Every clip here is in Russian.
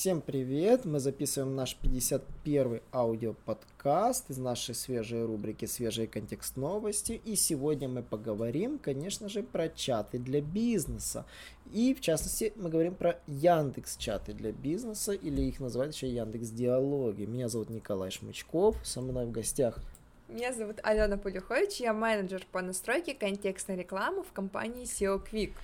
Всем привет! Мы записываем наш 51 аудиоподкаст из нашей свежей рубрики «Свежий контекст новости». И сегодня мы поговорим, конечно же, про чаты для бизнеса. И, в частности, мы говорим про Яндекс чаты для бизнеса, или их называют еще Яндекс Диалоги. Меня зовут Николай Шмычков, со мной в гостях меня зовут Алена Полюхович, я менеджер по настройке контекстной рекламы в компании SEO Quick.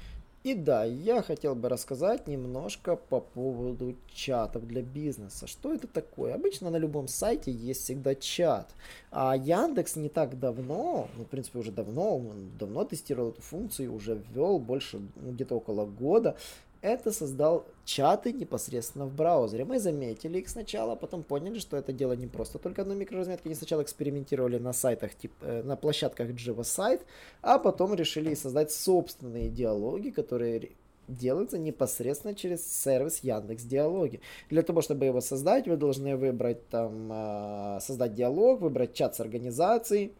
И да, я хотел бы рассказать немножко по поводу чатов для бизнеса. Что это такое? Обычно на любом сайте есть всегда чат. А Яндекс не так давно, ну, в принципе, уже давно, он давно тестировал эту функцию, уже ввел больше, ну, где-то около года это создал чаты непосредственно в браузере. Мы заметили их сначала, а потом поняли, что это дело не просто только одной микроразметки. Они сначала экспериментировали на сайтах, типа, на площадках Java Site, а потом решили создать собственные диалоги, которые делаются непосредственно через сервис Яндекс Диалоги. Для того, чтобы его создать, вы должны выбрать там, э, создать диалог, выбрать чат с организацией,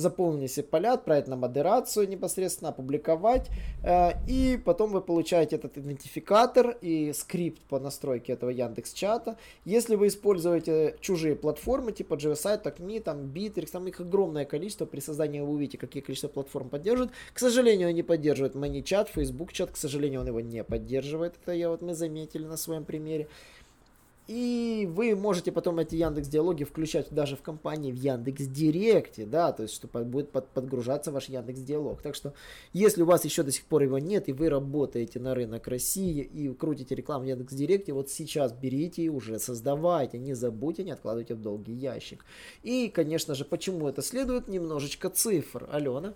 заполнить все поля, отправить на модерацию непосредственно, опубликовать, э, и потом вы получаете этот идентификатор и скрипт по настройке этого Яндекс чата. Если вы используете чужие платформы, типа GeoSite, TalkMe, там Bittrex, там их огромное количество, при создании вы увидите, какие количество платформ поддерживают. К сожалению, они поддерживают ManyChat, Facebook чат, к сожалению, он его не поддерживает, это я вот мы заметили на своем примере. И вы можете потом эти Яндекс Диалоги включать даже в компании в Яндекс Директе, да, то есть, что будет под, подгружаться ваш Яндекс Диалог. Так что, если у вас еще до сих пор его нет, и вы работаете на рынок России и крутите рекламу в Яндекс Директе, вот сейчас берите и уже создавайте, не забудьте, не откладывайте в долгий ящик. И, конечно же, почему это следует, немножечко цифр. Алена,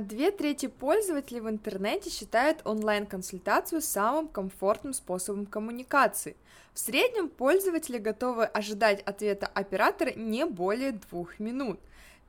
две трети пользователей в интернете считают онлайн-консультацию самым комфортным способом коммуникации. В среднем пользователи готовы ожидать ответа оператора не более двух минут.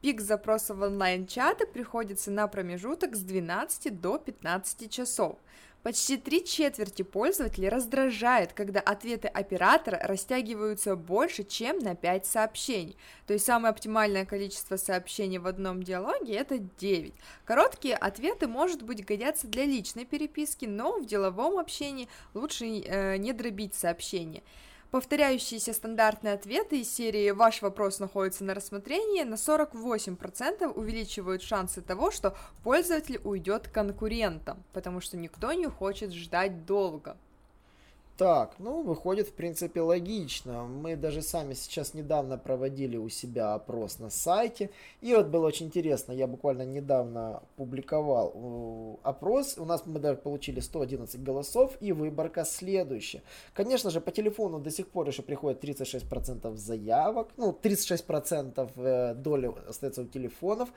Пик запросов в онлайн-чаты приходится на промежуток с 12 до 15 часов. Почти три четверти пользователей раздражает, когда ответы оператора растягиваются больше, чем на 5 сообщений. То есть самое оптимальное количество сообщений в одном диалоге это 9. Короткие ответы, может быть, годятся для личной переписки, но в деловом общении лучше э, не дробить сообщения. Повторяющиеся стандартные ответы из серии «Ваш вопрос находится на рассмотрении» на 48% увеличивают шансы того, что пользователь уйдет конкурентам, потому что никто не хочет ждать долго. Так, ну, выходит, в принципе, логично. Мы даже сами сейчас недавно проводили у себя опрос на сайте. И вот было очень интересно, я буквально недавно публиковал э, опрос. У нас мы даже получили 111 голосов, и выборка следующая. Конечно же, по телефону до сих пор еще приходит 36% заявок. Ну, 36% э, доли остается у телефонов.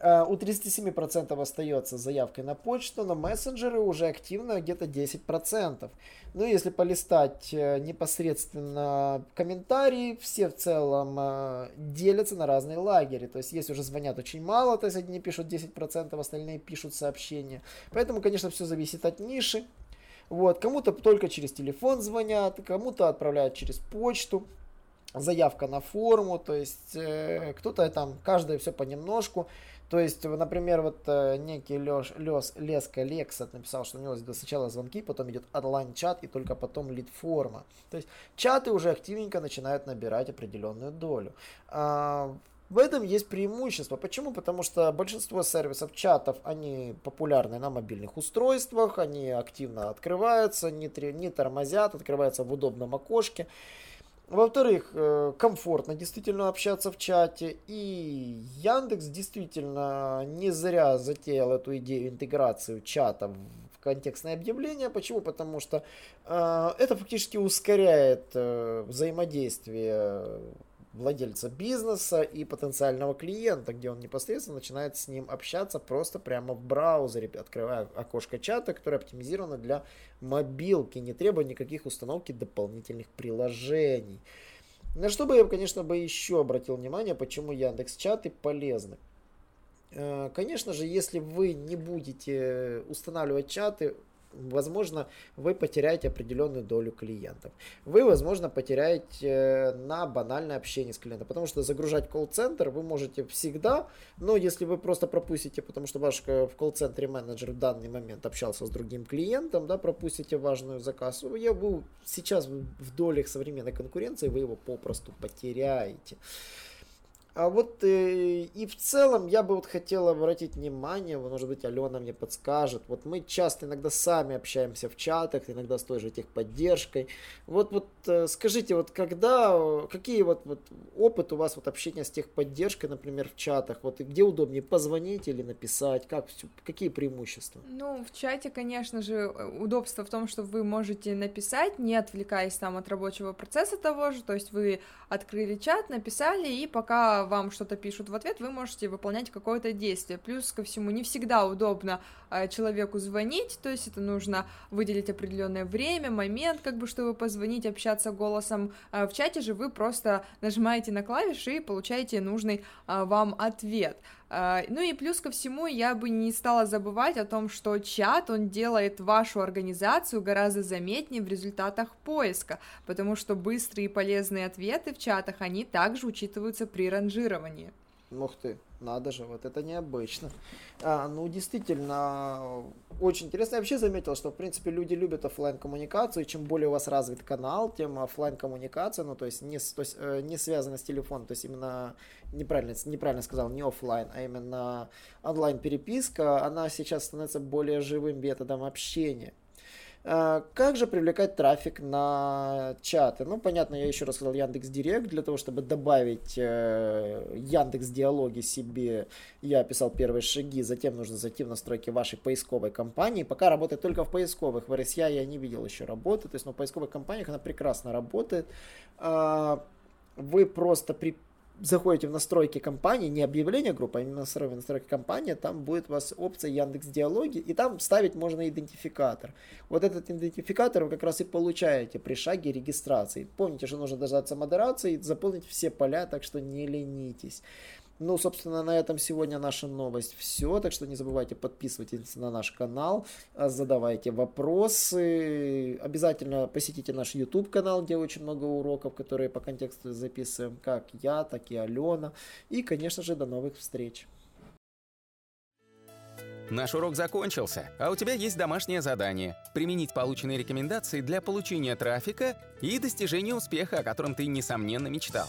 Э, у 37% остается заявкой на почту, но мессенджеры уже активно где-то 10%. Ну, если полистать э, непосредственно комментарии, все в целом э, делятся на разные лагеря. То есть, есть уже звонят очень мало, то есть одни пишут 10%, остальные пишут сообщения. Поэтому, конечно, все зависит от ниши. Вот, кому-то только через телефон звонят, кому-то отправляют через почту заявка на форму, то есть э, кто-то там, каждый все понемножку. То есть, например, вот э, некий Леш, Лес, Леска Лексат написал, что у него сначала звонки, потом идет онлайн-чат и только потом лид-форма. То есть чаты уже активненько начинают набирать определенную долю. А, в этом есть преимущество. Почему? Потому что большинство сервисов чатов, они популярны на мобильных устройствах, они активно открываются, не, не тормозят, открываются в удобном окошке. Во-вторых, э, комфортно действительно общаться в чате. И Яндекс действительно не зря затеял эту идею интеграции чата в контекстное объявление. Почему? Потому что э, это фактически ускоряет э, взаимодействие владельца бизнеса и потенциального клиента, где он непосредственно начинает с ним общаться просто прямо в браузере, открывая окошко чата, которое оптимизировано для мобилки, не требуя никаких установки дополнительных приложений. На что бы я, конечно, бы еще обратил внимание, почему Яндекс чаты полезны. Э, конечно же, если вы не будете устанавливать чаты, возможно, вы потеряете определенную долю клиентов. Вы, возможно, потеряете э, на банальное общение с клиентом, потому что загружать колл-центр вы можете всегда, но если вы просто пропустите, потому что ваш э, в колл-центре менеджер в данный момент общался с другим клиентом, да, пропустите важную заказ, я был сейчас в долях современной конкуренции, вы его попросту потеряете. А вот э, и в целом я бы вот хотел обратить внимание, может быть Алена мне подскажет, вот мы часто иногда сами общаемся в чатах, иногда с той же техподдержкой. Вот, вот э, скажите, вот когда, какие вот, вот опыт у вас вот общения с техподдержкой, например, в чатах, вот и где удобнее позвонить или написать, как, какие преимущества? Ну, в чате, конечно же, удобство в том, что вы можете написать, не отвлекаясь там от рабочего процесса того же, то есть вы открыли чат, написали, и пока вам что-то пишут в ответ, вы можете выполнять какое-то действие. Плюс ко всему, не всегда удобно э, человеку звонить, то есть это нужно выделить определенное время, момент, как бы, чтобы позвонить, общаться голосом. Э, в чате же вы просто нажимаете на клавиши и получаете нужный э, вам ответ. Ну и плюс ко всему я бы не стала забывать о том, что чат, он делает вашу организацию гораздо заметнее в результатах поиска, потому что быстрые и полезные ответы в чатах, они также учитываются при ранжировании. Ух ты, надо же, вот это необычно. А, ну, действительно, очень интересно. Я вообще заметил, что, в принципе, люди любят офлайн коммуникацию чем более у вас развит канал, тем офлайн коммуникация ну, то есть не, то есть, э, не связана с телефоном, то есть именно, неправильно, неправильно сказал, не офлайн, а именно онлайн-переписка, она сейчас становится более живым методом общения. А, как же привлекать трафик на чаты? Ну, понятно, я еще раз сказал Яндекс Директ. Для того, чтобы добавить э, Яндекс Диалоги себе, я описал первые шаги. Затем нужно зайти в настройки вашей поисковой компании. Пока работает только в поисковых. В RSA я не видел еще работы. То есть, но в поисковых компаниях она прекрасно работает. А, вы просто при заходите в настройки компании, не объявление группы, а именно настройки, настройки компании, там будет у вас опция Яндекс Диалоги, и там ставить можно идентификатор. Вот этот идентификатор вы как раз и получаете при шаге регистрации. Помните, что нужно дождаться модерации, заполнить все поля, так что не ленитесь. Ну, собственно, на этом сегодня наша новость все. Так что не забывайте подписывайтесь на наш канал, а, задавайте вопросы. Обязательно посетите наш YouTube канал, где очень много уроков, которые по контексту записываем, как я, так и Алена. И, конечно же, до новых встреч. Наш урок закончился, а у тебя есть домашнее задание – применить полученные рекомендации для получения трафика и достижения успеха, о котором ты, несомненно, мечтал.